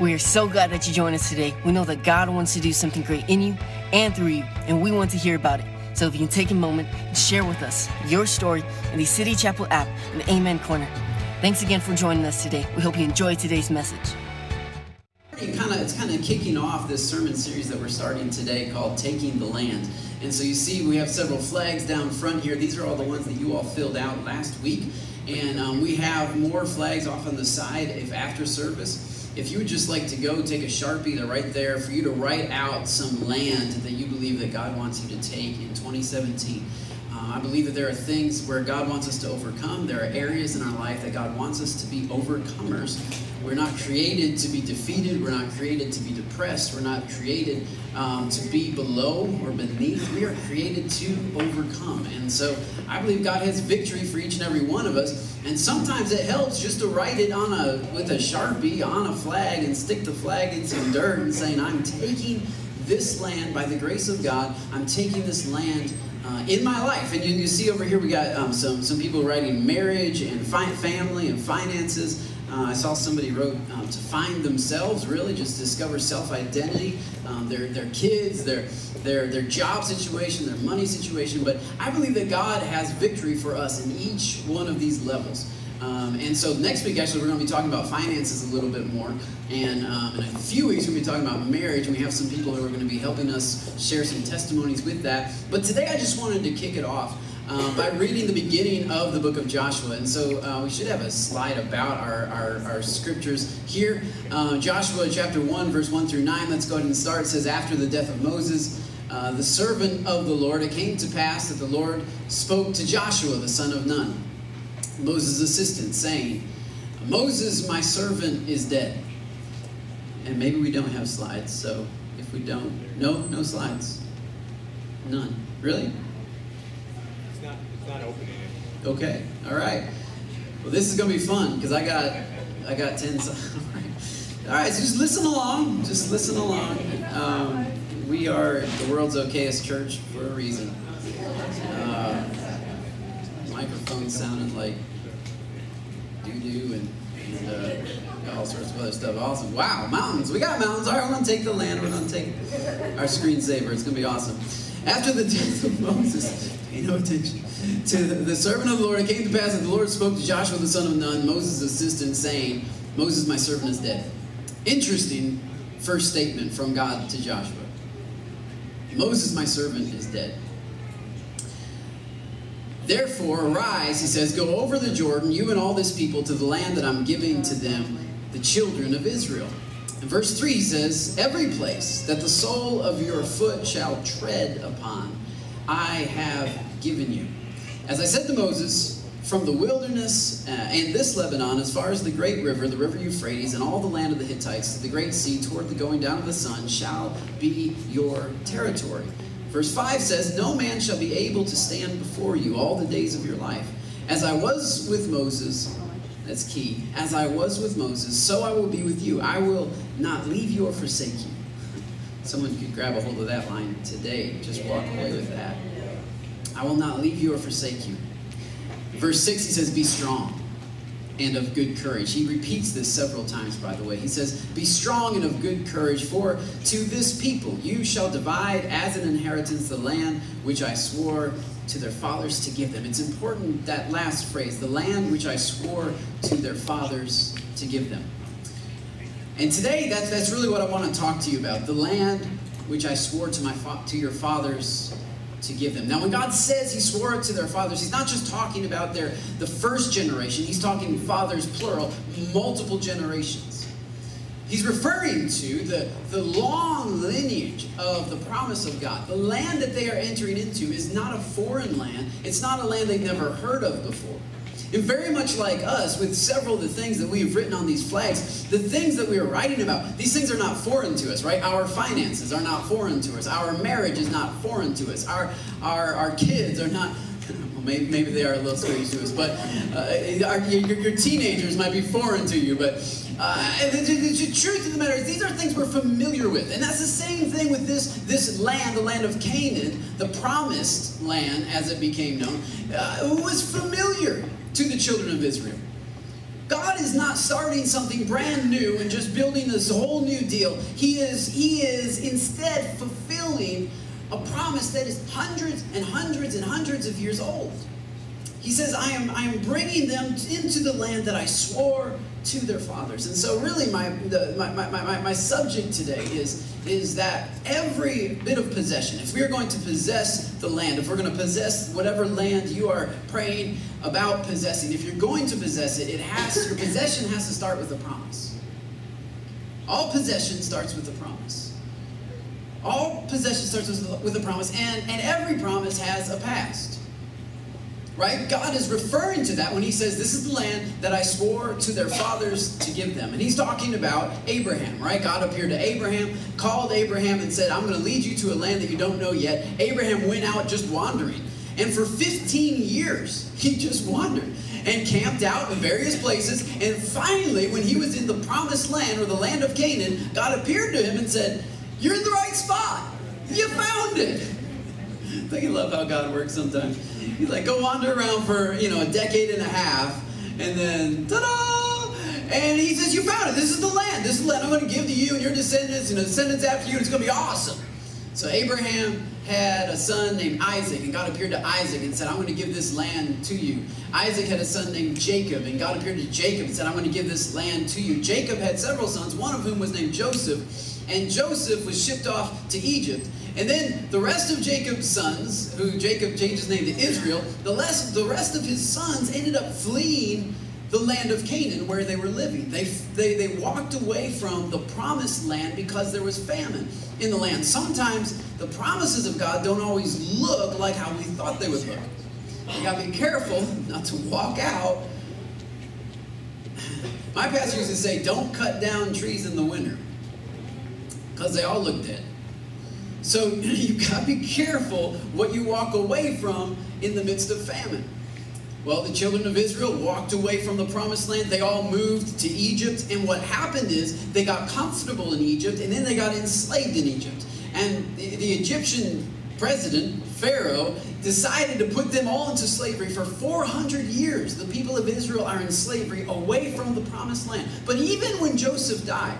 We are so glad that you joined us today. We know that God wants to do something great in you and through you, and we want to hear about it. So if you can take a moment and share with us your story in the City Chapel app in the Amen Corner. Thanks again for joining us today. We hope you enjoyed today's message. Kind of, it's kind of kicking off this sermon series that we're starting today called Taking the Land. And so you see, we have several flags down front here. These are all the ones that you all filled out last week. And um, we have more flags off on the side if after service. If you would just like to go take a Sharpie, they're right there for you to write out some land that you believe that God wants you to take in 2017. Uh, I believe that there are things where God wants us to overcome. There are areas in our life that God wants us to be overcomers. We're not created to be defeated. We're not created to be depressed. We're not created um, to be below or beneath. We are created to overcome. And so I believe God has victory for each and every one of us. And sometimes it helps just to write it on a with a sharpie on a flag and stick the flag in some dirt and saying, "I'm taking this land by the grace of God. I'm taking this land." uh, in my life. And you, you see over here, we got um, some, some people writing marriage and fi- family and finances. Uh, I saw somebody wrote um, to find themselves, really, just discover self identity, um, their, their kids, their, their, their job situation, their money situation. But I believe that God has victory for us in each one of these levels. Um, and so next week, actually, we're going to be talking about finances a little bit more. And um, in a few weeks, we're going to be talking about marriage. And we have some people who are going to be helping us share some testimonies with that. But today, I just wanted to kick it off um, by reading the beginning of the book of Joshua. And so uh, we should have a slide about our, our, our scriptures here. Uh, Joshua chapter 1, verse 1 through 9. Let's go ahead and start. It says, After the death of Moses, uh, the servant of the Lord, it came to pass that the Lord spoke to Joshua, the son of Nun Moses' assistant, saying, Moses, my servant, is dead. And maybe we don't have slides, so if we don't, no, no slides. None. Really? Not, opening. Okay, all right. Well, this is gonna be fun because I got, I got ten. all right, so just listen along. Just listen along. Um, we are the world's okayest church for a reason. Uh, microphone sounded like doo doo and, and uh, all sorts of other stuff. Awesome. Wow, mountains. We got mountains. All right, we're going to take the land. We're going to take our screensaver. It's going to be awesome. After the death of Moses, pay no attention. To the, servant of the Lord, it came to pass that the Lord spoke to Joshua the son of Nun, Moses' assistant, saying, Moses, my servant, is dead. Interesting first statement from God to Joshua. Moses, my servant, is dead. Therefore, arise, he says, go over the Jordan, you and all this people, to the land that I'm giving to them, the children of Israel. In verse 3, he says, Every place that the sole of your foot shall tread upon, I have given you. As I said to Moses, from the wilderness uh, and this Lebanon, as far as the great river, the river Euphrates, and all the land of the Hittites, to the great sea, toward the going down of the sun, shall be your territory. Verse 5 says, No man shall be able to stand before you all the days of your life. As I was with Moses, that's key. As I was with Moses, so I will be with you. I will not leave you or forsake you. Someone could grab a hold of that line today. Just walk away with that. I will not leave you or forsake you. Verse 6, he says, Be strong and of good courage. He repeats this several times, by the way. He says, Be strong and of good courage, for to this people you shall divide as an inheritance the land which I swore to their fathers to give them. It's important that last phrase, the land which I swore to their fathers to give them. And today, that's, that's really what I want to talk to you about the land which I swore to, my fa- to your fathers to give them. Now, when God says He swore it to their fathers, He's not just talking about their the first generation. He's talking fathers plural, multiple generations. He's referring to the, the long lineage of the promise of God. The land that they are entering into is not a foreign land. It's not a land they've never heard of before. And very much like us, with several of the things that we have written on these flags, the things that we are writing about, these things are not foreign to us, right? Our finances are not foreign to us. Our marriage is not foreign to us. Our, our, our kids are not, well, maybe, maybe they are a little strange to us, but uh, our, your, your teenagers might be foreign to you. But uh, the, the, the, truth of the matter is, these are things we're familiar with. And that's the same thing with this, this land, the land of Canaan, the promised land as it became known, uh, was familiar to the children of Israel. God is not starting something brand new and just building this whole new deal. He is, he is instead fulfilling a promise that is hundreds and hundreds and hundreds of years old. He says, I am, I am bringing them into the land that I swore to their fathers. And so, really, my, the, my, my, my, my subject today is, is that every bit of possession, if we are going to possess the land, if we're going to possess whatever land you are praying about possessing, if you're going to possess it, it has, your possession has to start with a promise. All possession starts with a promise. All possession starts with, a promise, and, and every promise has a past. Right? God is referring to that when he says, This is the land that I swore to their fathers to give them. And he's talking about Abraham, right? God appeared to Abraham, called Abraham, and said, I'm going to lead you to a land that you don't know yet. Abraham went out just wandering. And for 15 years, he just wandered and camped out in various places. And finally, when he was in the promised land or the land of Canaan, God appeared to him and said, You're in the right spot. You found it. Don't you love how God works sometimes? He's like, go wander around for, you know, a decade and a half, and then, ta-da! And he says, you found it. This is the land. This is the land I'm going to give to you and your descendants and descendants after you. It's going to be awesome. So Abraham had a son named Isaac, and God appeared to Isaac and said, I'm going to give this land to you. Isaac had a son named Jacob, and God appeared to Jacob and said, I'm going to give this land to you. Jacob had several sons, one of whom was named Joseph, and Joseph was shipped off to Egypt. And then the rest of Jacob's sons, who Jacob changed his name to Israel, the rest, the rest of his sons ended up fleeing the land of Canaan where they were living. They, they, they walked away from the promised land because there was famine in the land. Sometimes the promises of God don't always look like how we thought they would look. You gotta be careful not to walk out. My pastor used to say, don't cut down trees in the winter because they all look dead. So you got to be careful what you walk away from in the midst of famine. Well, the children of Israel walked away from the promised land. They all moved to Egypt. And what happened is they got comfortable in Egypt and then they got enslaved in Egypt. And the, the Egyptian president, Pharaoh, decided to put them all into slavery for 400 years. The people of Israel are in slavery away from the promised land. But even when Joseph died,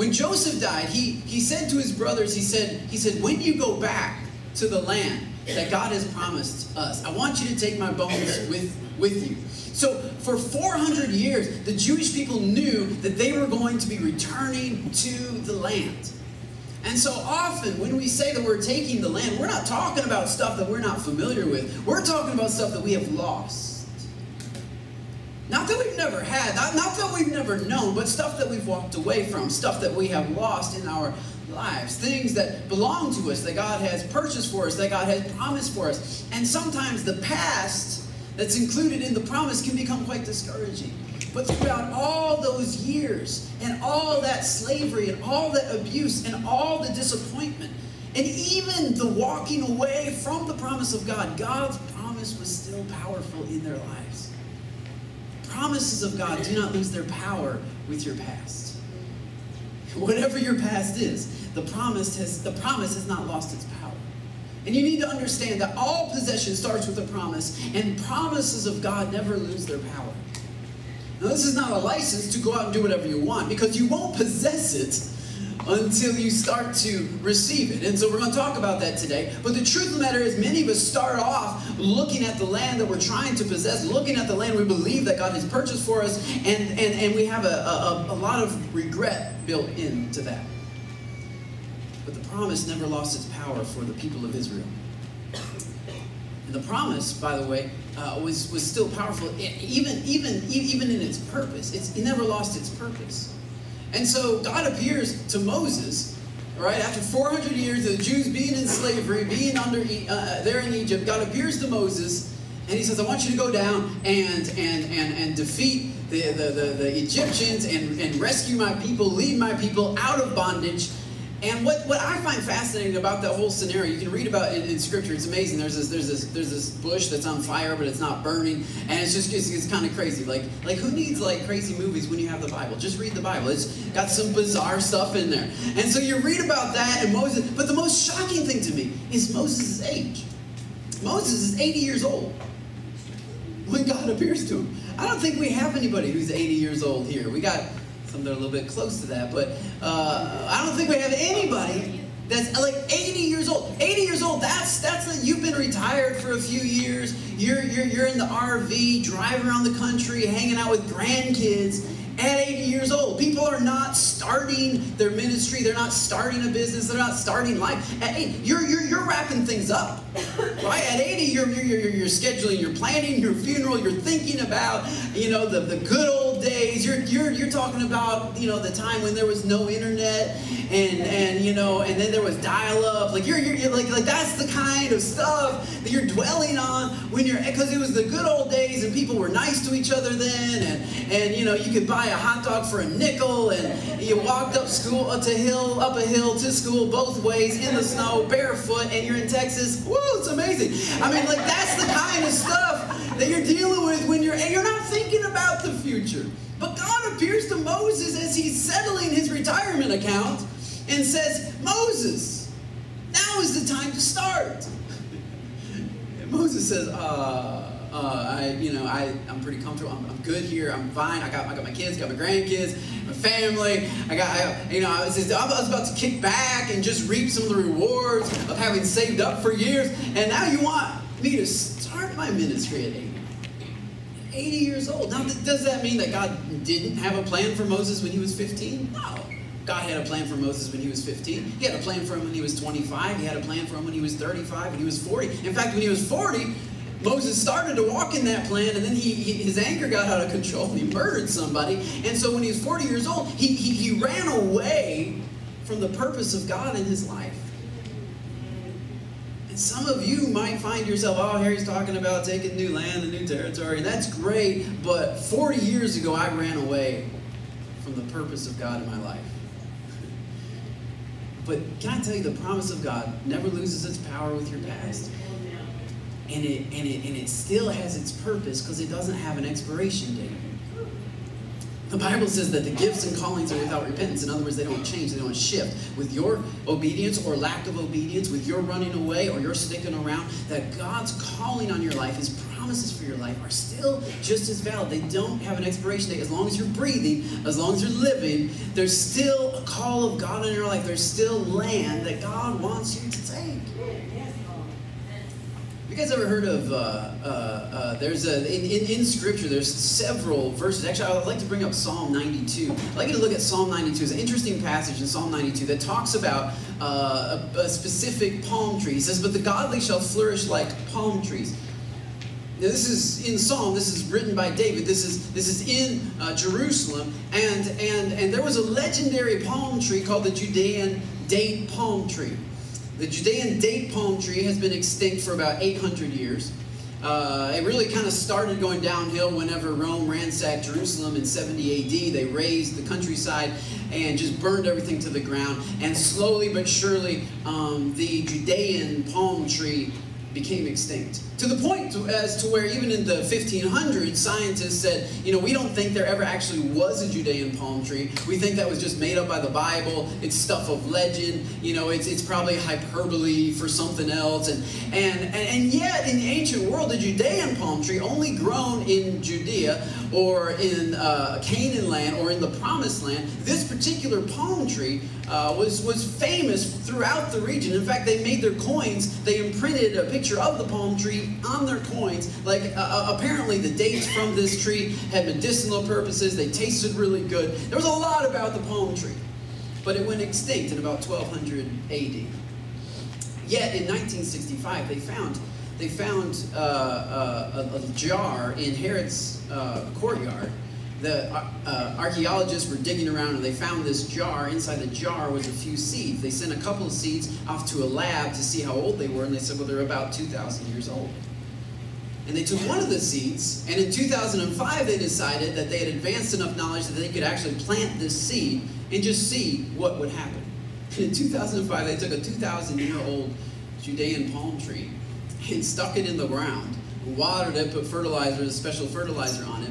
when Joseph died, he, he said to his brothers, he said, he said, when you go back to the land that God has promised us, I want you to take my bones with, with you. So for 400 years, the Jewish people knew that they were going to be returning to the land. And so often when we say that we're taking the land, we're not talking about stuff that we're not familiar with. We're talking about stuff that we have lost. Not that we've never had, not, not that we've never known, but stuff that we've walked away from, stuff that we have lost in our lives, things that belong to us, that God has purchased for us, that God has promised for us. And sometimes the past that's included in the promise can become quite discouraging. But throughout all those years, and all that slavery, and all that abuse, and all the disappointment, and even the walking away from the promise of God, God's promise was still powerful in their lives promises of God do not lose their power with your past. Whatever your past is, the promise has, the promise has not lost its power. And you need to understand that all possession starts with a promise, and promises of God never lose their power. Now, this is not a license to go out and do whatever you want because you won't possess it until you start to receive it. And so we're going to talk about that today. But the truth of the matter is, many of us start off looking at the land that we're trying to possess, looking at the land we believe that God has purchased for us, and, and, and we have a, a, a lot of regret built into that. But the promise never lost its power for the people of Israel. And the promise, by the way, uh, was, was still powerful, even, even, even in its purpose. It's, it never lost its purpose. And so God appears to Moses, right, after 400 years of the Jews being in slavery, being under uh, there in Egypt, God appears to Moses and he says, I want you to go down and and and, and defeat the, the, the, the Egyptians and, and rescue my people, lead my people out of bondage and what, what I find fascinating about that whole scenario, you can read about it in, in scripture. It's amazing. There's this there's this there's this bush that's on fire, but it's not burning, and it's just it's, it's kind of crazy. Like like who needs like crazy movies when you have the Bible? Just read the Bible. It's got some bizarre stuff in there. And so you read about that and Moses. But the most shocking thing to me is Moses' age. Moses is 80 years old when God appears to him. I don't think we have anybody who's 80 years old here. We got some that are a little bit close to that, but uh, I don't think we have anybody that's like 80 years old. 80 years old. That's that's like you've been retired for a few years. You're you're you're in the RV, driving around the country, hanging out with grandkids at 80 years old. People are not starting their ministry. They're not starting a business. They're not starting life. At 80, you're, you're, you're wrapping things up. Right? At 80, you're, you're, you're, you're scheduling, you're planning your funeral. You're thinking about, you know, the, the good old days. You're, you're, you're talking about, you know, the time when there was no internet and, and you know, and then there was dial-up. Like, you're, you're, you're like, like, that's the kind of stuff that you're dwelling on when you're, because it was the good old days and people were nice to each other then. And, and you know, you could buy a hot dog for a nickel, and you walked up school up to hill, up a hill to school both ways in the snow, barefoot, and you're in Texas. Woo, it's amazing. I mean, like that's the kind of stuff that you're dealing with when you're you're not thinking about the future. But God appears to Moses as he's settling his retirement account and says, Moses, now is the time to start. Moses says, uh, uh, I, you know, I, I'm pretty comfortable. I'm, I'm, good here. I'm fine. I got, I got my kids, got my grandkids, my family. I got, I, you know, I was, I was about to kick back and just reap some of the rewards of having saved up for years. And now you want me to start my ministry at 80. 80 years old. Now, does that mean that God didn't have a plan for Moses when he was 15? No. God had a plan for Moses when he was 15. He had a plan for him when he was 25. He had a plan for him when he was 35, when he was 40. In fact, when he was 40, Moses started to walk in that plan, and then he, he, his anger got out of control. And he murdered somebody. And so when he was 40 years old, he, he, he ran away from the purpose of God in his life. Some of you might find yourself, oh, Harry's talking about taking new land and new territory, and that's great, but 40 years ago I ran away from the purpose of God in my life. But can I tell you, the promise of God never loses its power with your past and it and it and it still has its purpose because it doesn't have an expiration date. The Bible says that the gifts and callings are without repentance. In other words, they don't change, they don't shift. With your obedience or lack of obedience, with your running away or your sticking around, that God's calling on your life, His promises for your life are still just as valid. They don't have an expiration date. As long as you're breathing, as long as you're living, there's still a call of God in your life. There's still land that God wants you to take you guys ever heard of? Uh, uh, uh, there's a in, in, in, Scripture. There's several verses. Actually, I would like to bring up Psalm 92. I'd like you to look at Psalm 92. It's an interesting passage in Psalm 92 that talks about uh, a, a, specific palm tree. He says, "But the godly shall flourish like palm trees." Now, this is in Psalm. This is written by David. This is this is in uh, Jerusalem, and and and there was a legendary palm tree called the Judean date palm tree. The Judean date palm tree has been extinct for about 800 years. Uh, it really kind of started going downhill whenever Rome ransacked Jerusalem in 70 AD. They razed the countryside and just burned everything to the ground. And slowly but surely, um, the Judean palm tree became extinct. To the point to, as to where even in the 1500s, scientists said, you know, we don't think there ever actually was a Judean palm tree. We think that was just made up by the Bible. It's stuff of legend. You know, it's, it's probably hyperbole for something else. And, and, and, and yet, in the ancient world, the Judean palm tree only grown in Judea or in uh, Canaan land or in the promised land. This particular palm tree uh, was, was famous throughout the region. In fact, they made their coins, they imprinted a picture of the palm tree on their coins. Like, uh, uh, apparently, the dates from this tree had medicinal purposes, they tasted really good. There was a lot about the palm tree, but it went extinct in about 1200 AD. Yet, in 1965, they found they found uh, uh, a, a, jar in Herod's uh, courtyard the uh, archaeologists were digging around and they found this jar. Inside the jar was a few seeds. They sent a couple of seeds off to a lab to see how old they were, and they said, well, they're about 2,000 years old. And they took one of the seeds, and in 2005 they decided that they had advanced enough knowledge that they could actually plant this seed and just see what would happen. In 2005 they took a 2,000 year old Judean palm tree and stuck it in the ground, watered it, put fertilizer, a special fertilizer on it,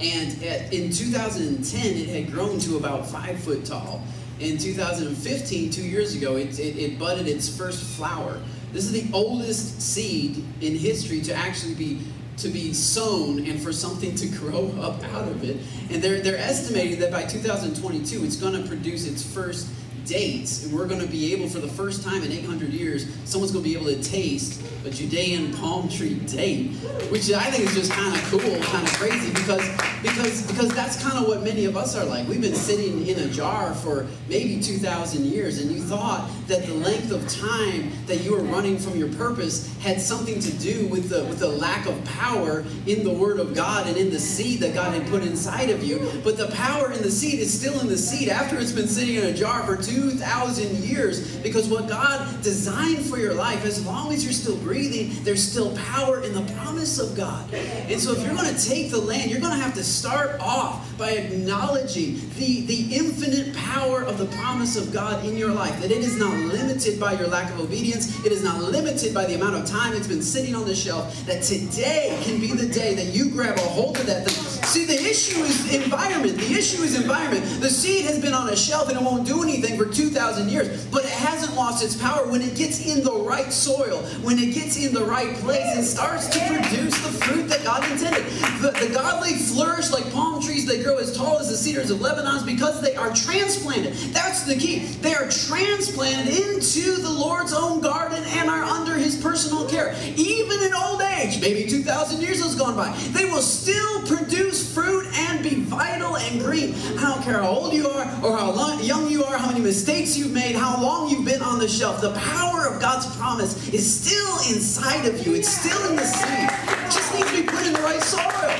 and at, in 2010, it had grown to about five foot tall. In 2015, two years ago, it, it, it budded its first flower. This is the oldest seed in history to actually be to be sown and for something to grow up out of it. And they're, they're estimating that by 2022, it's going to produce its first dates. And we're going to be able, for the first time in 800 years, someone's going to be able to taste a Judean palm tree date, which I think is just kind of cool, kind of crazy, because, because, because that's kind of what many of us are like. We've been sitting in a jar for maybe 2,000 years, and you thought that the length of time that you were running from your purpose had something to do with the, with the lack of power in the Word of God and in the seed that God had put inside of you. But the power in the seed is still in the seed after it's been sitting in a jar for 2,000 years, because what God designed for your life, as long as you're still breathing, there's still power in the promise of God. And so if you're going to take the land, you're going to have to start off by acknowledging the, the infinite power of the promise of God in your life. That it is not limited by your lack of obedience, it is not limited by the amount of time it's been sitting on the shelf. That today can be the day that you grab a hold of that thing. See, the issue is environment. The issue is environment. The seed has been on a shelf and it won't do anything for 2,000 years, but it hasn't lost its power when it gets in the right soil, when it gets in the right place and starts to produce the fruit that God intended. The, the godly flourish like palm trees. They grow as tall as the cedars of Lebanon because they are transplanted. That's the key. They are transplanted into the Lord's own garden and are under his personal care. Even in old age, maybe 2,000 years has gone by, they will still produce fruit and be vital and green. I don't care how old you are or how long, young you are, how many mistakes you've made, how long you've been on the shelf. The power of God's promise is still inside of you. It's still in the seed. It just needs to be put in the right soil.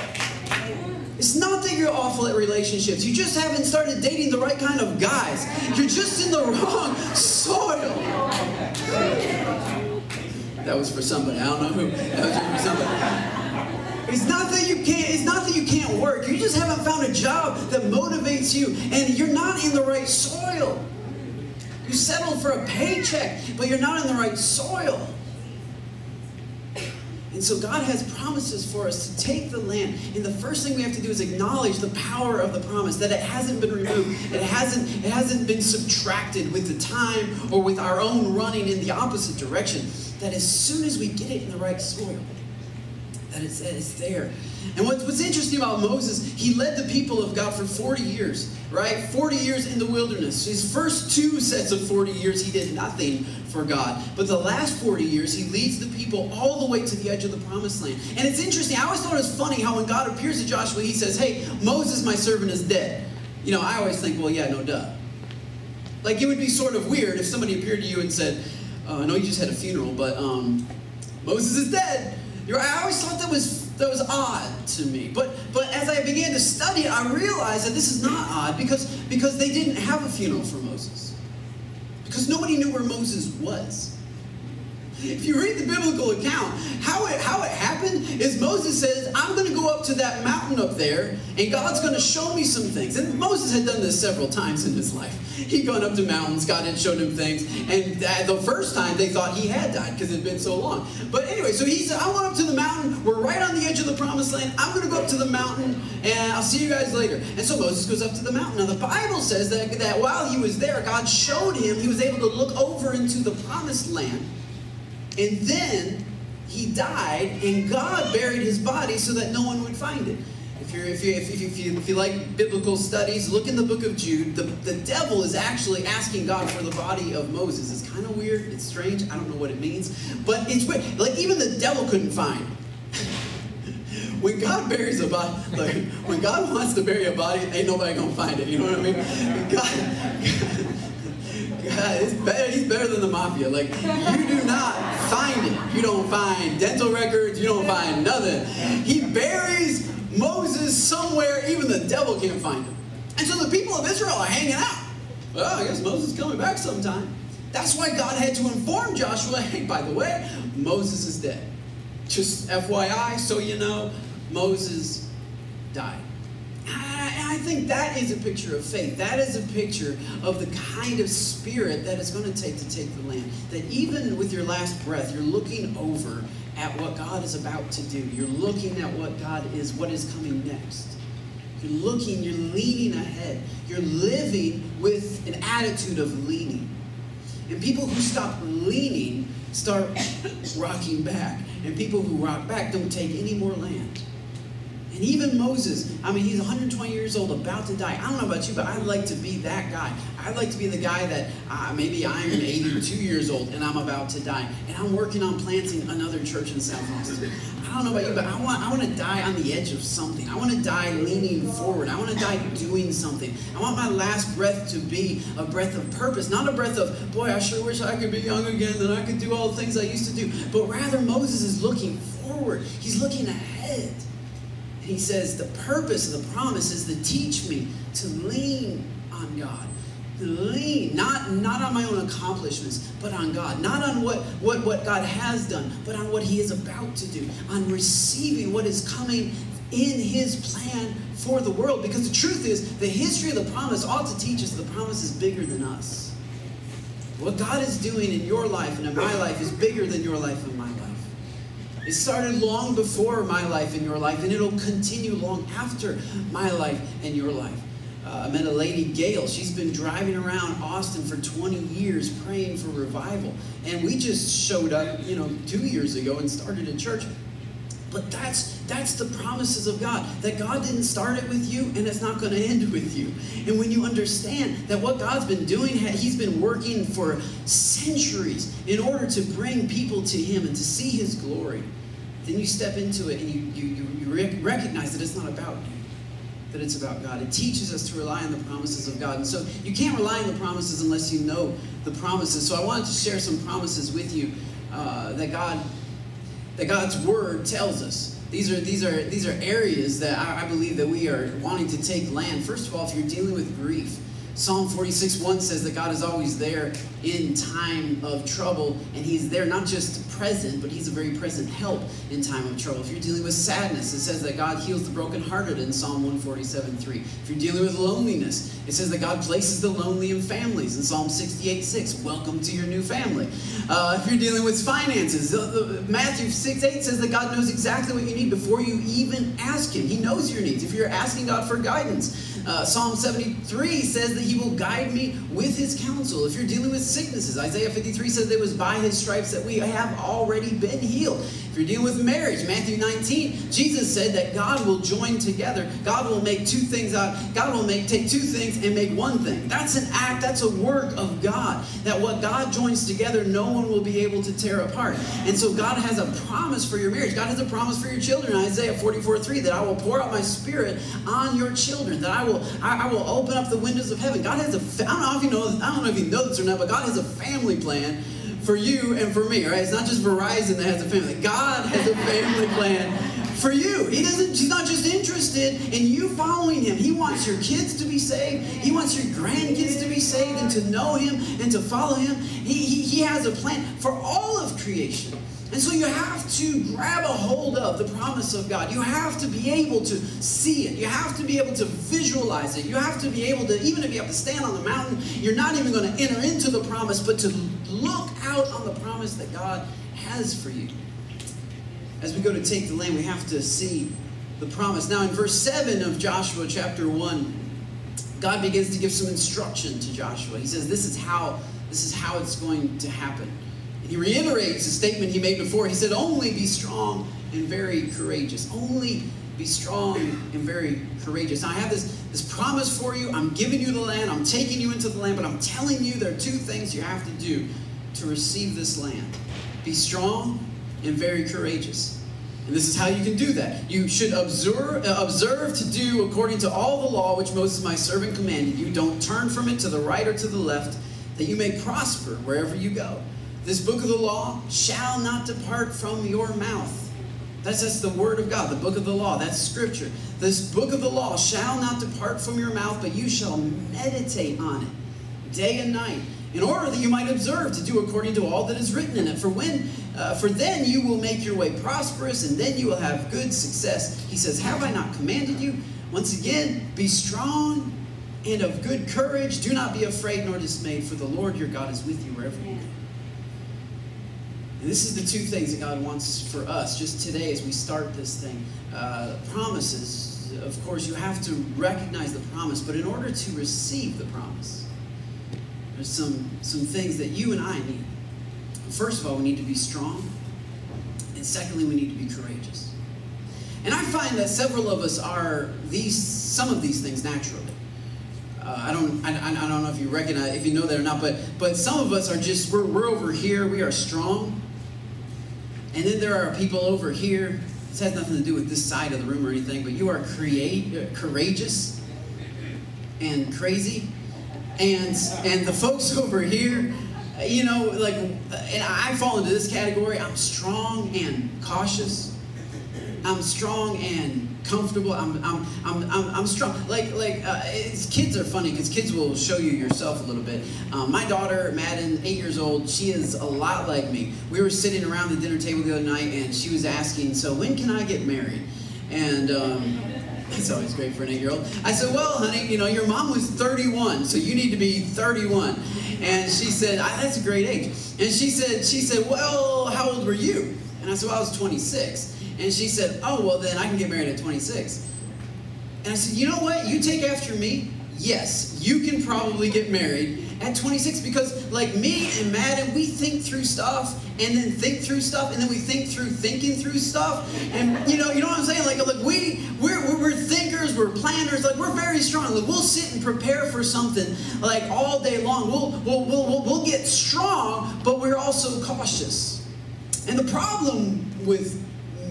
It's not that you're awful at relationships. You just haven't started dating the right kind of guys. You're just in the wrong soil. That was for somebody. I don't know who. That was for somebody. It's not that you can't. It's not that you can't work. You just haven't found a job that motivates you, and you're not in the right soil. You settled for a paycheck, but you're not in the right soil. And so God has promises for us to take the land. And the first thing we have to do is acknowledge the power of the promise, that it hasn't been removed. It hasn't, it hasn't been subtracted with the time or with our own running in the opposite direction. That as soon as we get it in the right soil, that it's, it's there. And what's, what's interesting about Moses, he led the people of God for 40 years, right? 40 years in the wilderness. His first two sets of 40 years, he did nothing for God. But the last 40 years, he leads the people all the way to the edge of the promised land. And it's interesting. I always thought it was funny how when God appears to Joshua, he says, Hey, Moses, my servant, is dead. You know, I always think, well, yeah, no duh. Like it would be sort of weird if somebody appeared to you and said, oh, I know you just had a funeral, but um, Moses is dead. I always thought that was that was odd to me. But but as I began to study I realized that this is not odd because because they didn't have a funeral for Moses. Because nobody knew where Moses was. If you read the biblical account, how it, how it happened is Moses says, I'm going to go up to that mountain up there, and God's going to show me some things. And Moses had done this several times in his life. He'd gone up to mountains, God had shown him things, and the first time they thought he had died because it had been so long. But anyway, so he said, I went up to the mountain. We're right on the edge of the promised land. I'm going to go up to the mountain, and I'll see you guys later. And so Moses goes up to the mountain. Now, the Bible says that, that while he was there, God showed him, he was able to look over into the promised land. And then he died, and God buried his body so that no one would find it. If, you're, if, you, if, if, you, if you like biblical studies, look in the book of Jude. The, the devil is actually asking God for the body of Moses. It's kind of weird. It's strange. I don't know what it means. But it's weird. Like, even the devil couldn't find when God buries a body, like, when God wants to bury a body, ain't nobody gonna find it. You know what I mean? God, God, it's better, he's better than the mafia. Like, you do not find it. You don't find dental records. You don't find nothing. He buries Moses somewhere, even the devil can't find him. And so the people of Israel are hanging out. Well, I guess Moses is coming back sometime. That's why God had to inform Joshua, hey, by the way, Moses is dead. Just FYI, so you know, Moses died. I think that is a picture of faith. That is a picture of the kind of spirit that it's going to take to take the land. That even with your last breath, you're looking over at what God is about to do. You're looking at what God is, what is coming next. You're looking, you're leaning ahead. You're living with an attitude of leaning. And people who stop leaning start rocking back. And people who rock back don't take any more land. And even Moses, I mean, he's 120 years old, about to die. I don't know about you, but I'd like to be that guy. I'd like to be the guy that uh, maybe I'm 82 years old and I'm about to die. And I'm working on planting another church in South Austin. I don't know about you, but I want, I want to die on the edge of something. I want to die leaning forward. I want to die doing something. I want my last breath to be a breath of purpose, not a breath of, boy, I sure wish I could be young again, that I could do all the things I used to do. But rather, Moses is looking forward, he's looking ahead. He says, The purpose of the promise is to teach me to lean on God. To lean, not, not on my own accomplishments, but on God. Not on what, what, what God has done, but on what He is about to do. On receiving what is coming in His plan for the world. Because the truth is, the history of the promise ought to teach us the promise is bigger than us. What God is doing in your life and in my life is bigger than your life and my life. It started long before my life and your life, and it'll continue long after my life and your life. Uh, I met a lady, Gail. She's been driving around Austin for 20 years praying for revival. And we just showed up, you know, two years ago and started a church. But that's that's the promises of God. That God didn't start it with you and it's not going to end with you. And when you understand that what God's been doing, He's been working for centuries in order to bring people to Him and to see His glory, then you step into it and you, you, you recognize that it's not about you that it's about God. It teaches us to rely on the promises of God. And so you can't rely on the promises unless you know the promises. So I wanted to share some promises with you uh, that God that God's word tells us. These are these are these are areas that I, I believe that we are wanting to take land. First of all, if you're dealing with grief, Psalm 46 1 says that God is always there in time of trouble, and He's there not just present, but He's a very present help in time of trouble. If you're dealing with sadness, it says that God heals the brokenhearted in Psalm 147 3. If you're dealing with loneliness, it says that God places the lonely in families in Psalm 68 6. Welcome to your new family. Uh, if you're dealing with finances, uh, Matthew 6 8 says that God knows exactly what you need before you even ask Him. He knows your needs. If you're asking God for guidance, uh, Psalm 73 says that he will guide me with his counsel. If you're dealing with sicknesses, Isaiah 53 says it was by his stripes that we have already been healed. If you're dealing with marriage, Matthew 19, Jesus said that God will join together. God will make two things out. God will make take two things and make one thing. That's an act, that's a work of God. That what God joins together, no one will be able to tear apart. And so God has a promise for your marriage. God has a promise for your children. Isaiah 44 3 that I will pour out my spirit on your children, that I will will I, I, will open up the windows of heaven. God has a I don't know if you know I don't know if you know this or not, but God has a family plan for you and for me. Right? It's not just Verizon that has a family. God has a family plan for you. He doesn't. He's not just interested in you following him. He wants your kids to be saved. He wants your grandkids to be saved and to know him and to follow him. He, he, he has a plan for all of creation. And so you have to grab a hold of the promise of God. You have to be able to see it. You have to be able to visualize it. You have to be able to, even if you have to stand on the mountain, you're not even going to enter into the promise, but to look out on the promise that God has for you. As we go to take the land, we have to see the promise. Now, in verse 7 of Joshua chapter 1, God begins to give some instruction to Joshua. He says, This is how, this is how it's going to happen. He reiterates a statement he made before. He said, Only be strong and very courageous. Only be strong and very courageous. Now, I have this, this promise for you. I'm giving you the land. I'm taking you into the land, but I'm telling you there are two things you have to do to receive this land be strong and very courageous. And this is how you can do that. You should observe, uh, observe to do according to all the law which Moses, my servant, commanded you. Don't turn from it to the right or to the left, that you may prosper wherever you go. This book of the law shall not depart from your mouth. That's, that's the word of God, the book of the law. That's scripture. This book of the law shall not depart from your mouth, but you shall meditate on it day and night, in order that you might observe to do according to all that is written in it. For when, uh, for then you will make your way prosperous, and then you will have good success. He says, "Have I not commanded you?" Once again, be strong and of good courage. Do not be afraid nor dismayed, for the Lord your God is with you wherever you go. And this is the two things that God wants for us just today as we start this thing. Uh, promises, of course, you have to recognize the promise, but in order to receive the promise, there's some, some things that you and I need. First of all, we need to be strong. And secondly, we need to be courageous. And I find that several of us are these, some of these things naturally. Uh, I don't, I, I don't know if you recognize, if you know that or not, but, but some of us are just, we're, we're over here, we are strong. And then there are people over here. This has nothing to do with this side of the room or anything, but you are create, uh, courageous and crazy. And, and the folks over here, you know, like, and I fall into this category. I'm strong and cautious. I'm strong and comfortable. I'm, I'm, I'm, I'm, I'm strong. Like, like uh, kids are funny because kids will show you yourself a little bit. Um, my daughter, Madden, eight years old, she is a lot like me. We were sitting around the dinner table the other night and she was asking, So when can I get married? And, um, it's always great for an eight-year-old. I said, "Well, honey, you know your mom was 31, so you need to be 31." And she said, ah, "That's a great age." And she said, "She said, well, how old were you?" And I said, "Well, I was 26." And she said, "Oh, well, then I can get married at 26." And I said, "You know what? You take after me. Yes, you can probably get married at 26 because like me and Madden, we think through stuff and then think through stuff and then we think through thinking through stuff. And you know, you know what I'm saying? Like, like we we're, we're, we're thinkers, we're planners, like we're very strong. Like we'll sit and prepare for something like all day long. We'll we'll we'll, we'll, we'll get strong, but we're also cautious. And the problem with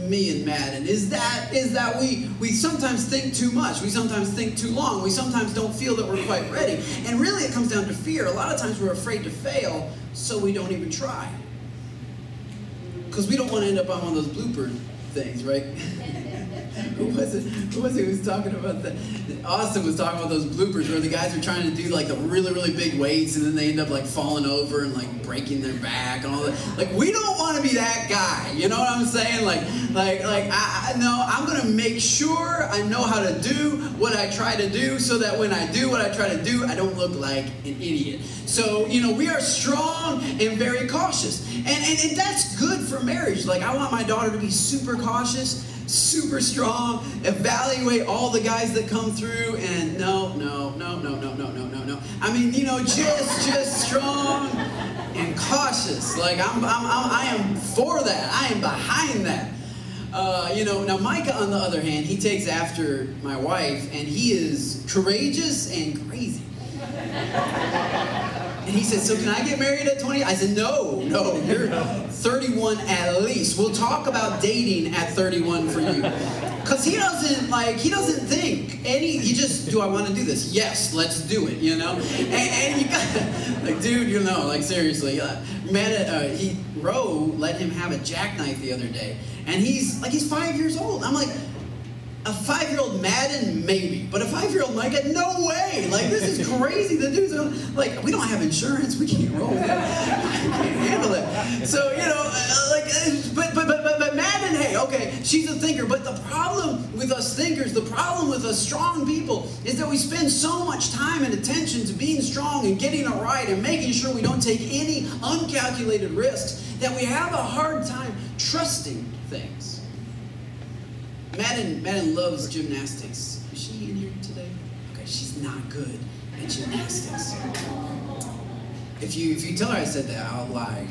me and Madden is that is that we we sometimes think too much. We sometimes think too long. We sometimes don't feel that we're quite ready. And really, it comes down to fear. A lot of times we're afraid to fail, so we don't even try. Because we don't want to end up on one of those blooper things, right? who was it? Who was it who was talking about that? Austin was talking about those bloopers where the guys are trying to do like the really, really big weights and then they end up like falling over and like breaking their back and all that. Like we don't want to be that guy. You know what I'm saying? Like, like, like I, I no, I'm gonna make sure I know how to do what I try to do so that when I do what I try to do, I don't look like an idiot. So, you know, we are strong and very cautious. And, and, and that's good for marriage. Like I want my daughter to be super cautious super strong, evaluate all the guys that come through, and no, no, no, no, no, no, no, no, no. I mean, you know, just, just strong and cautious. Like I'm, I'm, I'm I am for that. I am behind that. Uh, you know, now Micah, on the other hand, he takes after my wife, and he is courageous and crazy. And he said, So can I get married at 20? I said, No, no, you're 31 at least. We'll talk about dating at 31 for you. Because he doesn't, like, he doesn't think any, he just, do I want to do this? Yes, let's do it, you know? And, and you got, like, dude, you know, like, seriously. Uh, man, uh, he, Roe let him have a jackknife the other day. And he's, like, he's five years old. I'm like, a five-year-old Madden, maybe, but a five-year-old Micah, no way! Like this is crazy. The dude's like, we don't have insurance. We can't roll that. I can't handle it. So you know, uh, like, uh, but but but, but Madden, hey, okay, she's a thinker. But the problem with us thinkers, the problem with us strong people, is that we spend so much time and attention to being strong and getting it right and making sure we don't take any uncalculated risks that we have a hard time trusting things. Madden, Madden loves gymnastics. Is she in here today? Okay, she's not good at gymnastics. If you if you tell her I said that, I'll lie.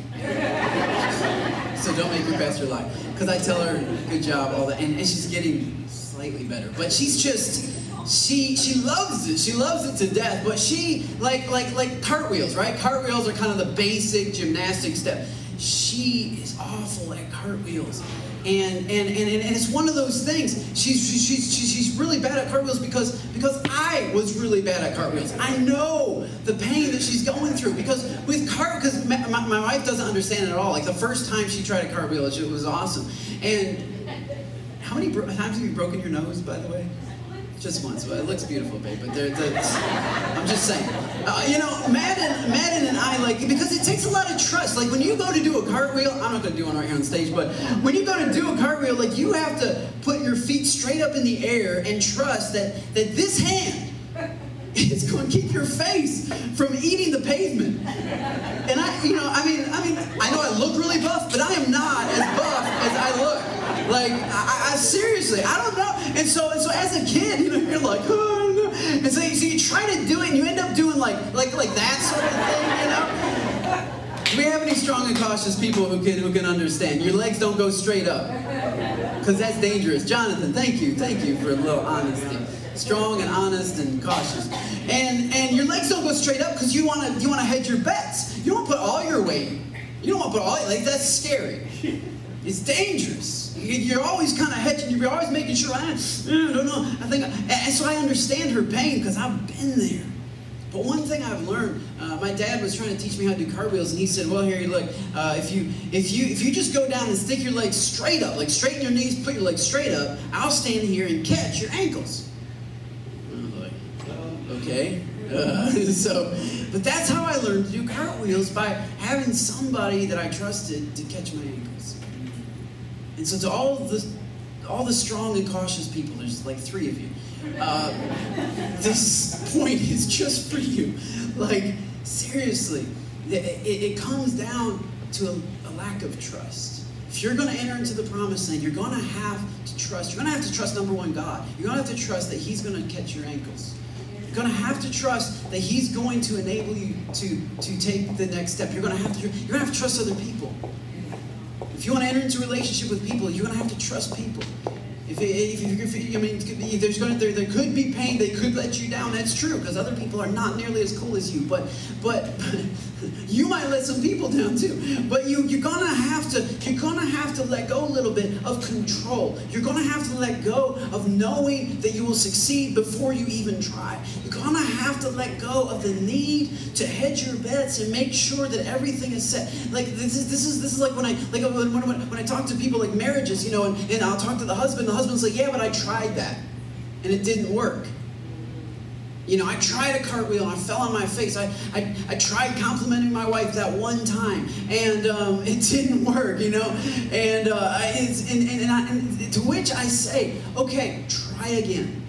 so don't make your pastor lie. Because I tell her, good job, all that. And, and she's getting slightly better. But she's just she she loves it. She loves it to death. But she like like like cartwheels, right? Cartwheels are kind of the basic gymnastic step. She is awful at cartwheels. And, and, and, and it's one of those things. She's, she's, she's, she's really bad at cartwheels because, because I was really bad at cartwheels. I know the pain that she's going through because with cart, because my, my wife doesn't understand it at all. Like the first time she tried a cartwheel, it was awesome. And how many times have you broken your nose, by the way? Just once, but it looks beautiful, babe. But they're, they're, I'm just saying. Uh, you know, Madden, Madden and I like because it takes a lot of trust. Like when you go to do a cartwheel, I'm not going to do one right here on stage, but when you go to do a cartwheel, like you have to put your feet straight up in the air and trust that that this hand is going to keep your face from eating the pavement. And I, you know, I mean, I mean, I know I look really buff, but I am not as buff as I look. Like, I, I seriously, I don't know. And so, and so as a kid, you know, you're like, oh, and so, so you try to do it, and you end up doing like, like, like that sort of thing. You know. Do we have any strong and cautious people who can who can understand? Your legs don't go straight up. Because that's dangerous. Jonathan, thank you. Thank you for a little honesty. Strong and honest and cautious. And and your legs don't go straight up because you wanna you wanna hedge your bets. You don't put all your weight. You don't want to put all your like that's scary. It's dangerous. You're always kind of hedging. You're always making sure. I, I don't know. I think. And so I understand her pain because I've been there. But one thing I've learned, uh, my dad was trying to teach me how to do cartwheels, and he said, "Well, here, you look, uh, if you if you if you just go down and stick your legs straight up, like straighten your knees, put your legs straight up, I'll stand here and catch your ankles." Like, okay, uh, so, but that's how I learned to do cartwheels by having somebody that I trusted to catch my ankles. And so, to all the all the strong and cautious people, there's like three of you. Uh, this point is just for you. Like, seriously, it, it comes down to a, a lack of trust. If you're going to enter into the promised land, you're going to have to trust. You're going to have to trust, number one, God. You're going to have to trust that He's going to catch your ankles. You're going to have to trust that He's going to enable you to, to take the next step. You're going to have to, you're going to have to trust other people. If you want to enter into a relationship with people, you're going to have to trust people. If, if, if, if I mean, there's going to, there, there could be pain. They could let you down. That's true because other people are not nearly as cool as you. But, but you might let some people down too. But you, you're gonna have to, you're gonna have to let go a little bit of control. You're gonna have to let go of knowing that you will succeed before you even try. You're gonna have to let go of the need to hedge your bets and make sure that everything is set. Like this is this is this is like when I like when, when, when I talk to people like marriages, you know, and, and I'll talk to the husband. The husband's like, yeah, but I tried that, and it didn't work. You know, I tried a cartwheel and I fell on my face. I, I, I tried complimenting my wife that one time and um, it didn't work, you know. And, uh, it's, and, and, and, I, and to which I say, okay, try again.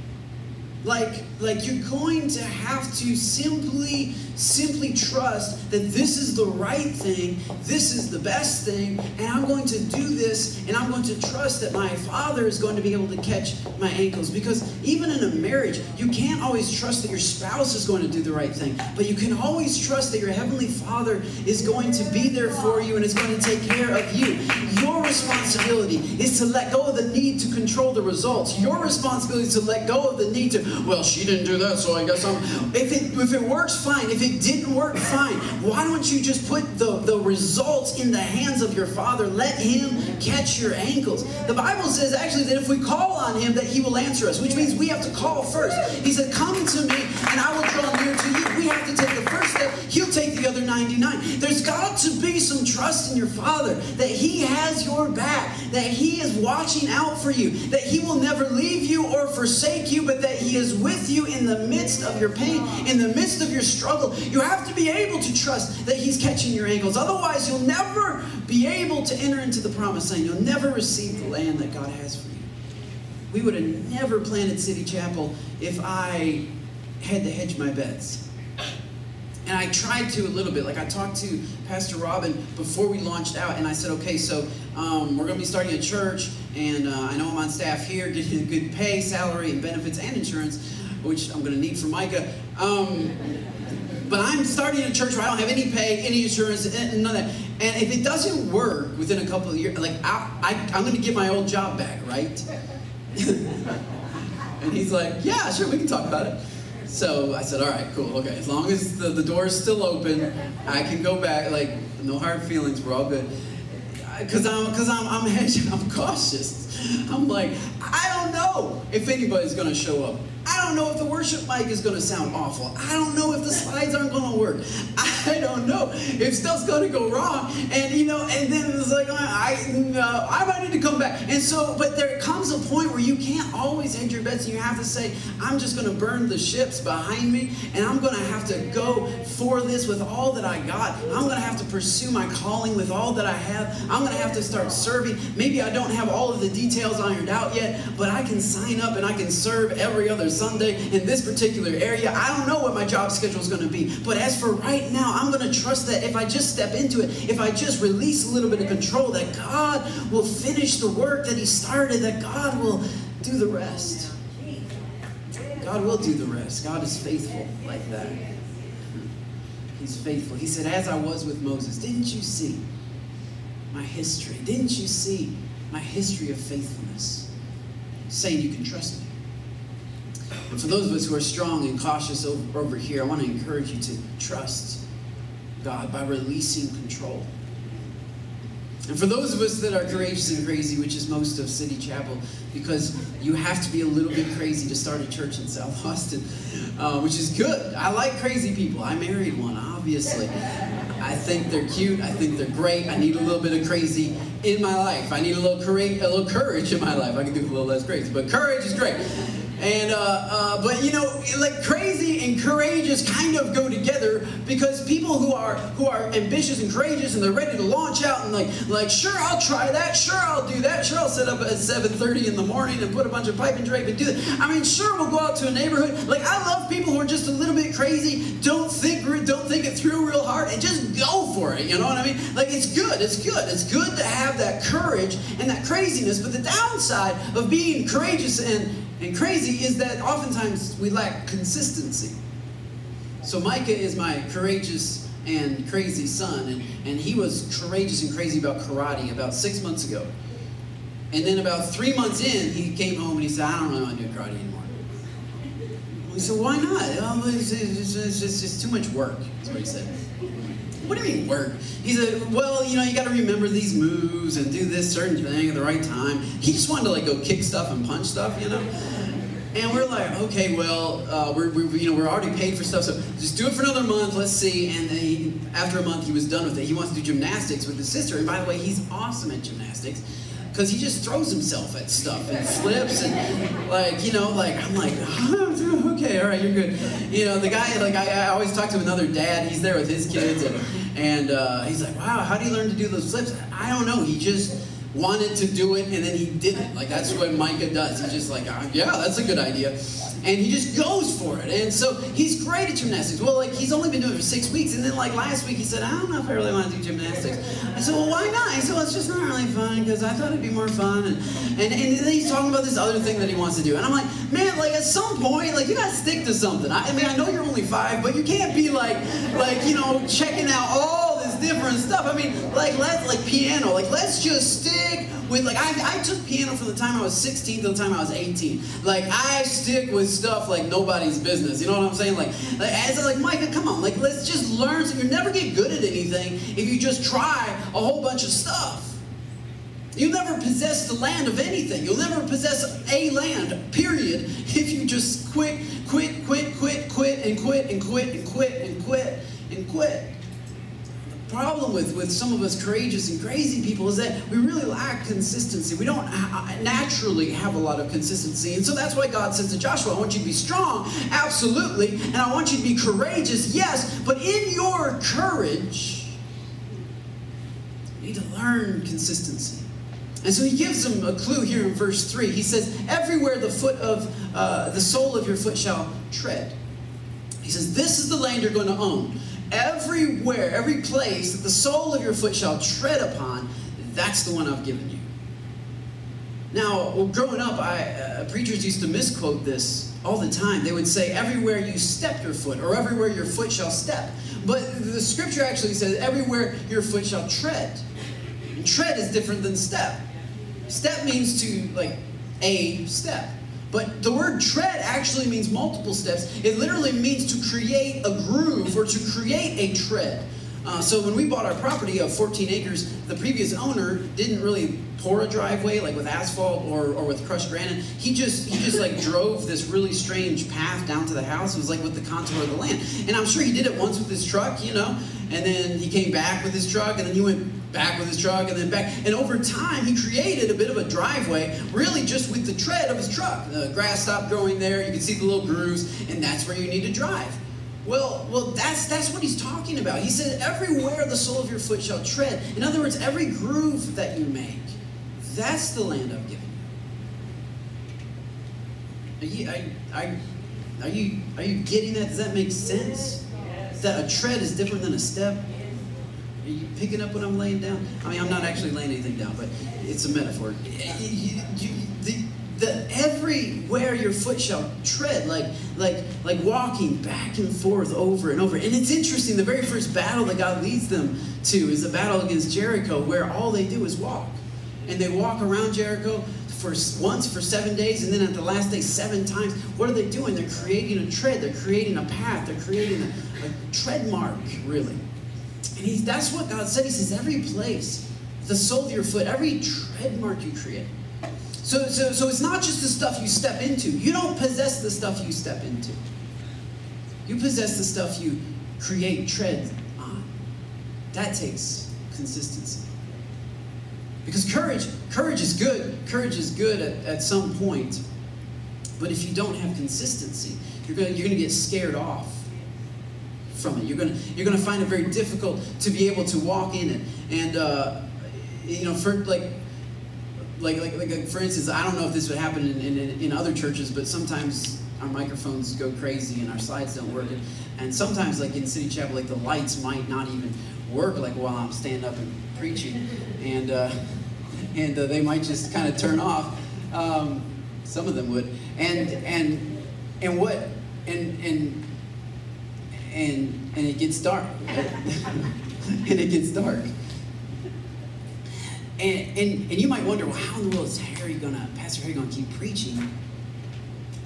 Like, like you're going to have to simply, simply trust that this is the right thing, this is the best thing, and I'm going to do this, and I'm going to trust that my father is going to be able to catch my ankles. Because even in a marriage, you can't always trust that your spouse is going to do the right thing, but you can always trust that your heavenly father is going to be there for you and is going to take care of you. Your responsibility is to let go of the need to control the results. Your responsibility is to let go of the need to well, she didn't do that, so I guess I'm. If it if it works, fine. If it didn't work, fine. Why don't you just put the, the results in the hands of your Father? Let Him catch your ankles. The Bible says actually that if we call on Him, that He will answer us, which means we have to call first. He said, Come to me, and I will draw near to you. We have to take the first step, He'll take the other 99. There's got to be some trust in your Father that He has your back, that He is watching out for you, that He will never leave you or forsake you, but that He is with you in the midst of your pain, in the midst of your struggle. You have to be able to trust that He's catching your ankles. Otherwise, you'll never be able to enter into the promised land. You'll never receive the land that God has for you. We would have never planted City Chapel if I had to hedge my bets. And I tried to a little bit. Like I talked to Pastor Robin before we launched out, and I said, okay, so um, we're going to be starting a church, and uh, I know I'm on staff here, getting a good pay, salary, and benefits and insurance, which I'm going to need for Micah. Um, but I'm starting a church where I don't have any pay, any insurance, none of that. And if it doesn't work within a couple of years, like I, I, I'm going to get my old job back, right? and he's like, yeah, sure, we can talk about it. So I said, all right, cool, okay. As long as the, the door is still open, I can go back. Like, no hard feelings, we're all good. Because I'm, I'm, I'm I'm cautious. I'm like, I don't know if anybody's going to show up. I don't know if the worship mic is going to sound awful. I don't know if the slides aren't going to work. I don't know if stuff's going to go wrong. And you know, and then it's like I, uh, I might need to come back. And so, but there comes a point where you can't always hedge your bets. And you have to say, I'm just going to burn the ships behind me, and I'm going to have to go for this with all that I got. I'm going to have to pursue my calling with all that I have. I'm going to have to start serving. Maybe I don't have all of the details ironed out yet, but I can sign up and I can serve every other Sunday in this particular area. I don't know what my job schedule is going to be, but as for right now, I'm going to trust that if I just step into it, if I just release a little bit of control, that God will finish the work that He started, that God will do the rest. God will do the rest. God is faithful like that. He's faithful. He said, As I was with Moses, didn't you see my history? Didn't you see my history of faithfulness? Saying you can trust me. And for those of us who are strong and cautious over, over here, I want to encourage you to trust God by releasing control. And for those of us that are courageous and crazy, which is most of City Chapel, because you have to be a little bit crazy to start a church in South Austin, uh, which is good. I like crazy people. I married one, obviously. I think they're cute. I think they're great. I need a little bit of crazy in my life. I need a little courage, a little courage in my life. I can do a little less grace, but courage is great. And uh, uh, but you know, like crazy and courageous kind of go together because people who are who are ambitious and courageous and they're ready to launch out and like like sure I'll try that, sure I'll do that, sure I'll set up at 7:30 in the morning and put a bunch of pipe and drape and do that. I mean, sure we'll go out to a neighborhood. Like I love people who are just a little bit crazy, don't think don't think it through real hard, and just go for it. You know what I mean? Like it's good, it's good, it's good to have that courage and that craziness. But the downside of being courageous and and crazy is that oftentimes we lack consistency. So Micah is my courageous and crazy son, and, and he was courageous and crazy about karate about six months ago. And then about three months in, he came home and he said, I don't really want to do karate anymore. We said, why not? It's, it's, it's, it's just too much work. That's what he said. What do you mean work? He said, well, you know, you got to remember these moves and do this certain thing at the right time. He just wanted to like go kick stuff and punch stuff, you know. And we're like, okay, well, uh, we're, we, you know, we're already paid for stuff, so just do it for another month. Let's see. And then he, after a month, he was done with it. He wants to do gymnastics with his sister. And by the way, he's awesome at gymnastics because he just throws himself at stuff and flips and like you know like i'm like oh, okay all right you're good you know the guy like I, I, always talk to another dad he's there with his kids and, and uh, he's like wow how do you learn to do those flips i don't know he just wanted to do it and then he didn't. like that's what micah does he's just like oh, yeah that's a good idea and he just goes for it. And so he's great at gymnastics. Well, like he's only been doing it for six weeks, and then like last week he said, I don't know if I really want to do gymnastics. I said, well, why not? He said, well, it's just not really fun because I thought it'd be more fun. And, and and then he's talking about this other thing that he wants to do, and I'm like, man, like at some point, like you gotta stick to something. I, I mean, I know you're only five, but you can't be like like you know checking out all different stuff. I mean, like let's like piano, like let's just stick with like I, I took piano from the time I was 16 to the time I was 18. Like I stick with stuff like nobody's business. You know what I'm saying? Like, like as like Micah, come on, like let's just learn. So you never get good at anything if you just try a whole bunch of stuff. You'll never possess the land of anything. You'll never possess a land, period, if you just quit, quit, quit, quit, quit, and quit, and quit, and quit, and quit, and quit problem with, with some of us courageous and crazy people is that we really lack consistency. We don't ha- naturally have a lot of consistency. And so that's why God says to Joshua, I want you to be strong, absolutely, and I want you to be courageous, yes, but in your courage, you need to learn consistency. And so he gives them a clue here in verse 3. He says, Everywhere the foot of uh, the sole of your foot shall tread. He says, This is the land you're going to own everywhere, every place that the sole of your foot shall tread upon, that's the one I've given you. Now, growing up, I, uh, preachers used to misquote this all the time. They would say, everywhere you step your foot, or everywhere your foot shall step. But the scripture actually says, everywhere your foot shall tread. And tread is different than step. Step means to, like, a step. But the word tread actually means multiple steps. It literally means to create a groove or to create a tread. Uh, so when we bought our property of 14 acres, the previous owner didn't really pour a driveway like with asphalt or, or with crushed granite. He just he just like drove this really strange path down to the house. It was like with the contour of the land. And I'm sure he did it once with his truck, you know. And then he came back with his truck, and then he went back with his truck and then back. And over time, he created a bit of a driveway, really just with the tread of his truck. The grass stopped growing there. You can see the little grooves, and that's where you need to drive. Well, well, that's that's what he's talking about. He said, "Everywhere the sole of your foot shall tread." In other words, every groove that you make, that's the land I'm giving you. Are you, I, I, are you, are you getting that? Does that make sense? That a tread is different than a step. Are you picking up what I'm laying down? I mean, I'm not actually laying anything down, but it's a metaphor. You, you, the, the everywhere your foot shall tread, like like like walking back and forth over and over. And it's interesting. The very first battle that God leads them to is a battle against Jericho, where all they do is walk, and they walk around Jericho for once for seven days, and then at the last day seven times. What are they doing? They're creating a tread. They're creating a path. They're creating a, a tread mark, really. And he's, that's what God said. He says every place, the sole of your foot, every tread mark you create. So, so, so it's not just the stuff you step into. You don't possess the stuff you step into. You possess the stuff you create, tread on. That takes consistency. Because courage, courage is good. Courage is good at, at some point. But if you don't have consistency, you're going you're going to get scared off from it. You're gonna you're gonna find it very difficult to be able to walk in it. And, uh, you know, for like, like, like, like, for instance, I don't know if this would happen in, in, in other churches, but sometimes our microphones go crazy and our slides don't work. And, sometimes, like in City Chapel, like the lights might not even work, like while I'm standing up and preaching, and uh, and uh, they might just kind of turn off. Um, some of them would, and and and what and and and and it gets dark, and it gets dark. And, and, and you might wonder, well, how in the world is Harry gonna, Pastor Harry gonna keep preaching?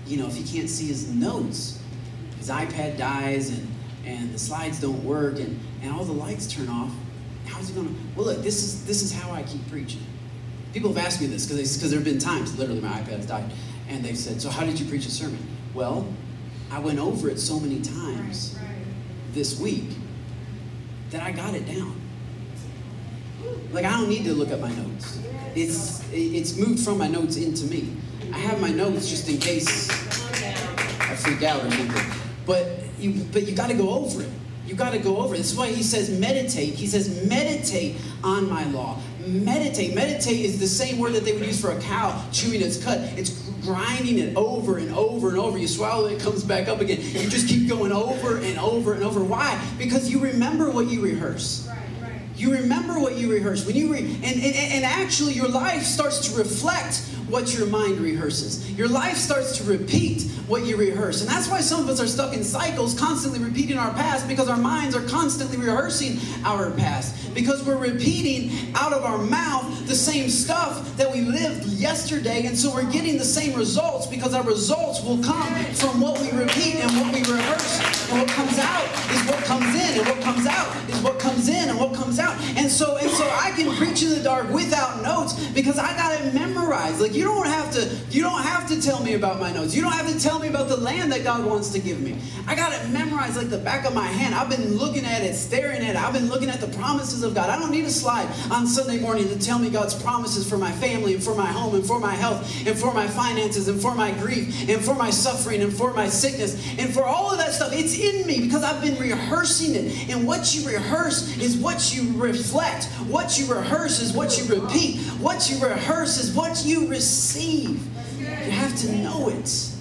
You know, if he can't see his notes, his iPad dies and, and the slides don't work and, and all the lights turn off. How's he gonna? Well, look, this is this is how I keep preaching. People have asked me this because there have been times, literally, my iPad's died, and they've said, "So how did you preach a sermon?" Well, I went over it so many times right, right. This week that I got it down. Like I don't need to look at my notes. It's it's moved from my notes into me. I have my notes just in case I freak out or something. But you but you got to go over it. You got to go over it. This is why he says meditate. He says meditate on my law. Meditate. Meditate is the same word that they would use for a cow chewing its cud. It's grinding it over and over and over. You swallow it, it comes back up again. You just keep going over and over and over. Why? Because you remember what you rehearse. You remember what you rehearse. When you re- and, and, and actually your life starts to reflect what your mind rehearses. Your life starts to repeat what you rehearse. And that's why some of us are stuck in cycles, constantly repeating our past, because our minds are constantly rehearsing our past. Because we're repeating out of our mouth the same stuff that we lived yesterday. And so we're getting the same results because our results will come from what we repeat and what we rehearse. And what comes out is what comes in, and what comes out is what comes in, and what comes out. And so, and so I can preach in the dark without notes because I got it memorized. Like you don't have to, you don't have to tell me about my notes. You don't have to tell me about the land that God wants to give me. I got it memorized like the back of my hand. I've been looking at it, staring at it. I've been looking at the promises of God. I don't need a slide on Sunday morning to tell me God's promises for my family and for my home and for my health and for my finances and for my grief and for my suffering and for my sickness and for all of that stuff. It's in me because I've been rehearsing it. And what you rehearse is what you reflect. What you rehearse is what you repeat. What you rehearse is what you receive receive. You have to know it.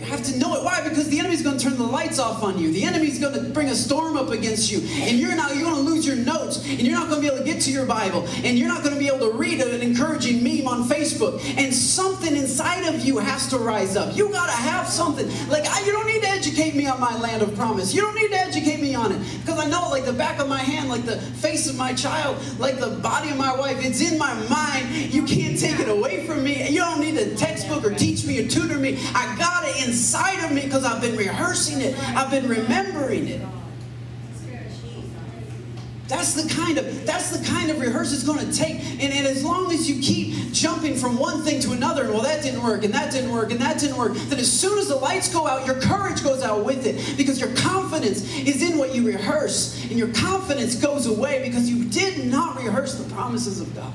You have to know it. Why? Because the enemy's going to turn the lights off on you. The enemy's going to bring a storm up against you. And you're not you're going to lose your notes. And you're not going to be able to get to your Bible. And you're not going to be able to read an encouraging meme on Facebook. And something inside of you has to rise up. You got to have something. Like, I, you don't need to educate me on my land of promise. You don't need to educate me on it. Because I know, like the back of my hand, like the face of my child, like the body of my wife, it's in my mind. You can't take it away from me. You don't need a textbook or teach me or tutor me. I got it in inside of me because I've been rehearsing it, I've been remembering it. That's the kind of that's the kind of rehearsal it's going to take. And, and as long as you keep jumping from one thing to another, and well, that didn't work, and that didn't work, and that didn't work, then as soon as the lights go out, your courage goes out with it because your confidence is in what you rehearse, and your confidence goes away because you did not rehearse the promises of God.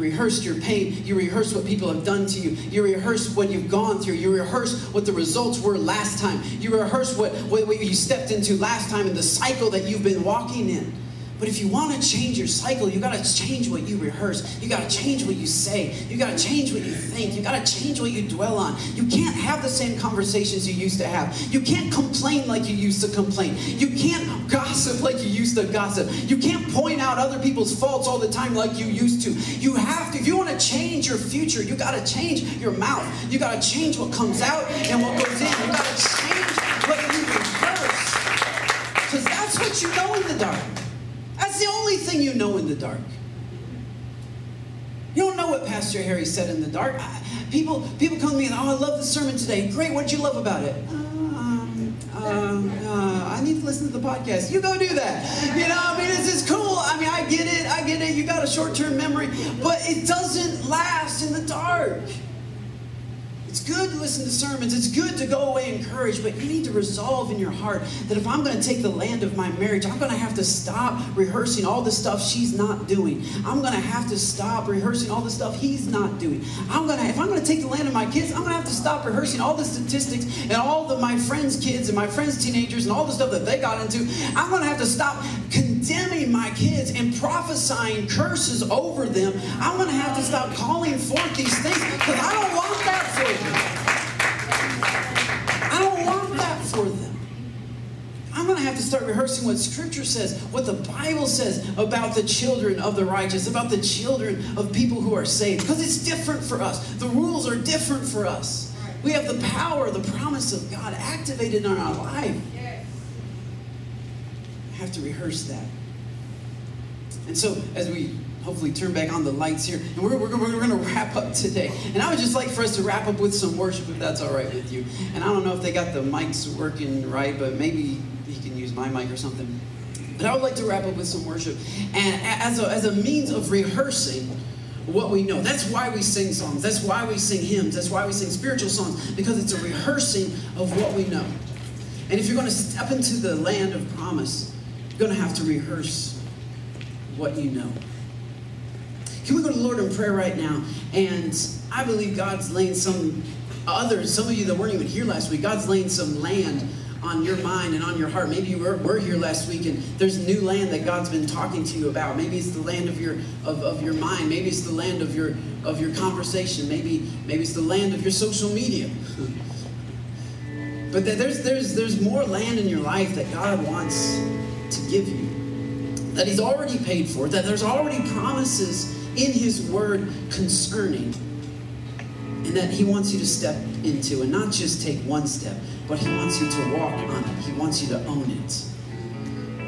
Rehearsed your pain. You rehearsed what people have done to you. You rehearsed what you've gone through. You rehearsed what the results were last time. You rehearsed what, what, what you stepped into last time and the cycle that you've been walking in. But if you want to change your cycle, you got to change what you rehearse. You got to change what you say. You got to change what you think. You got to change what you dwell on. You can't have the same conversations you used to have. You can't complain like you used to complain. You can't gossip like you used to gossip. You can't point out other people's faults all the time like you used to. You have to. If you want to change your future, you got to change your mouth. You got to change what comes out and what goes in. You got to change what you rehearse. Because that's what you know in the dark. That's the only thing you know in the dark. You don't know what Pastor Harry said in the dark. I, people, people come to me and, oh, I love the sermon today. Great, what did you love about it? Um, um, uh, I need to listen to the podcast. You go do that. You know, I mean, this is cool. I mean, I get it. I get it. You got a short-term memory, but it doesn't last in the dark. It's good to listen to sermons. It's good to go away encouraged, but you need to resolve in your heart that if I'm going to take the land of my marriage, I'm going to have to stop rehearsing all the stuff she's not doing. I'm going to have to stop rehearsing all the stuff he's not doing. I'm going to, if I'm going to take the land of my kids, I'm going to have to stop rehearsing all the statistics and all the my friends' kids and my friends' teenagers and all the stuff that they got into. I'm going to have to stop condemning my kids and prophesying curses over them. I'm going to have to stop calling forth these things because I don't want that for them. I don't want that for them. I'm going to have to start rehearsing what Scripture says, what the Bible says about the children of the righteous, about the children of people who are saved, because it's different for us. The rules are different for us. We have the power, the promise of God activated in our life. I have to rehearse that. And so, as we hopefully turn back on the lights here. And we're, we're, we're going to wrap up today. And I would just like for us to wrap up with some worship, if that's all right with you. And I don't know if they got the mics working right, but maybe he can use my mic or something. But I would like to wrap up with some worship. And as a, as a means of rehearsing what we know. That's why we sing songs. That's why we sing hymns. That's why we sing spiritual songs, because it's a rehearsing of what we know. And if you're going to step into the land of promise, you're going to have to rehearse what you know. Can we go to the Lord in prayer right now? And I believe God's laying some others, some of you that weren't even here last week, God's laying some land on your mind and on your heart. Maybe you were, were here last week and there's new land that God's been talking to you about. Maybe it's the land of your of, of your mind. Maybe it's the land of your of your conversation. Maybe maybe it's the land of your social media. but there's there's there's more land in your life that God wants to give you. That He's already paid for, that there's already promises in His Word concerning, and that He wants you to step into and not just take one step, but He wants you to walk on it. He wants you to own it.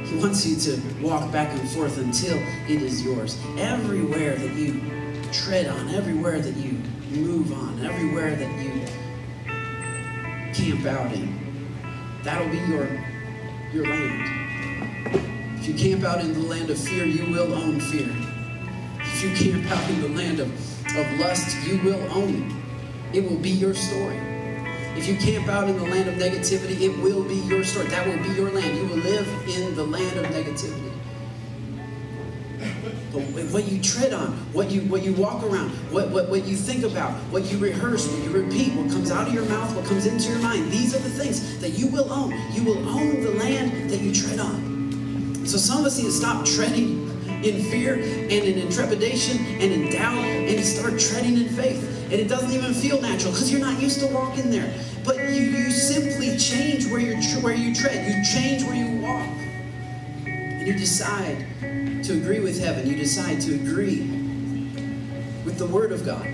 He wants you to walk back and forth until it is yours. Everywhere that you tread on, everywhere that you move on, everywhere that you camp out in, that'll be your, your land. If you camp out in the land of fear, you will own fear. If you camp out in the land of, of lust, you will own it. It will be your story. If you camp out in the land of negativity, it will be your story. That will be your land. You will live in the land of negativity. But what you tread on, what you what you walk around, what, what, what you think about, what you rehearse, what you repeat, what comes out of your mouth, what comes into your mind, these are the things that you will own. You will own the land that you tread on. So some of us need to stop treading in fear and in trepidation and in doubt and to start treading in faith. And it doesn't even feel natural because you're not used to walking there. But you, you simply change where, you're, where you tread. You change where you walk. And you decide to agree with heaven. You decide to agree with the Word of God.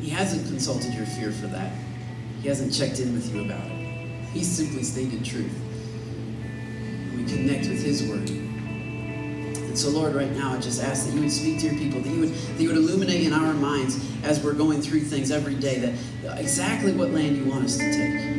He hasn't consulted your fear for that. He hasn't checked in with you about it. He's simply stated truth. We connect with His Word. And so, Lord, right now, I just ask that you would speak to your people, that you would, that you would illuminate in our minds as we're going through things every day that exactly what land you want us to take.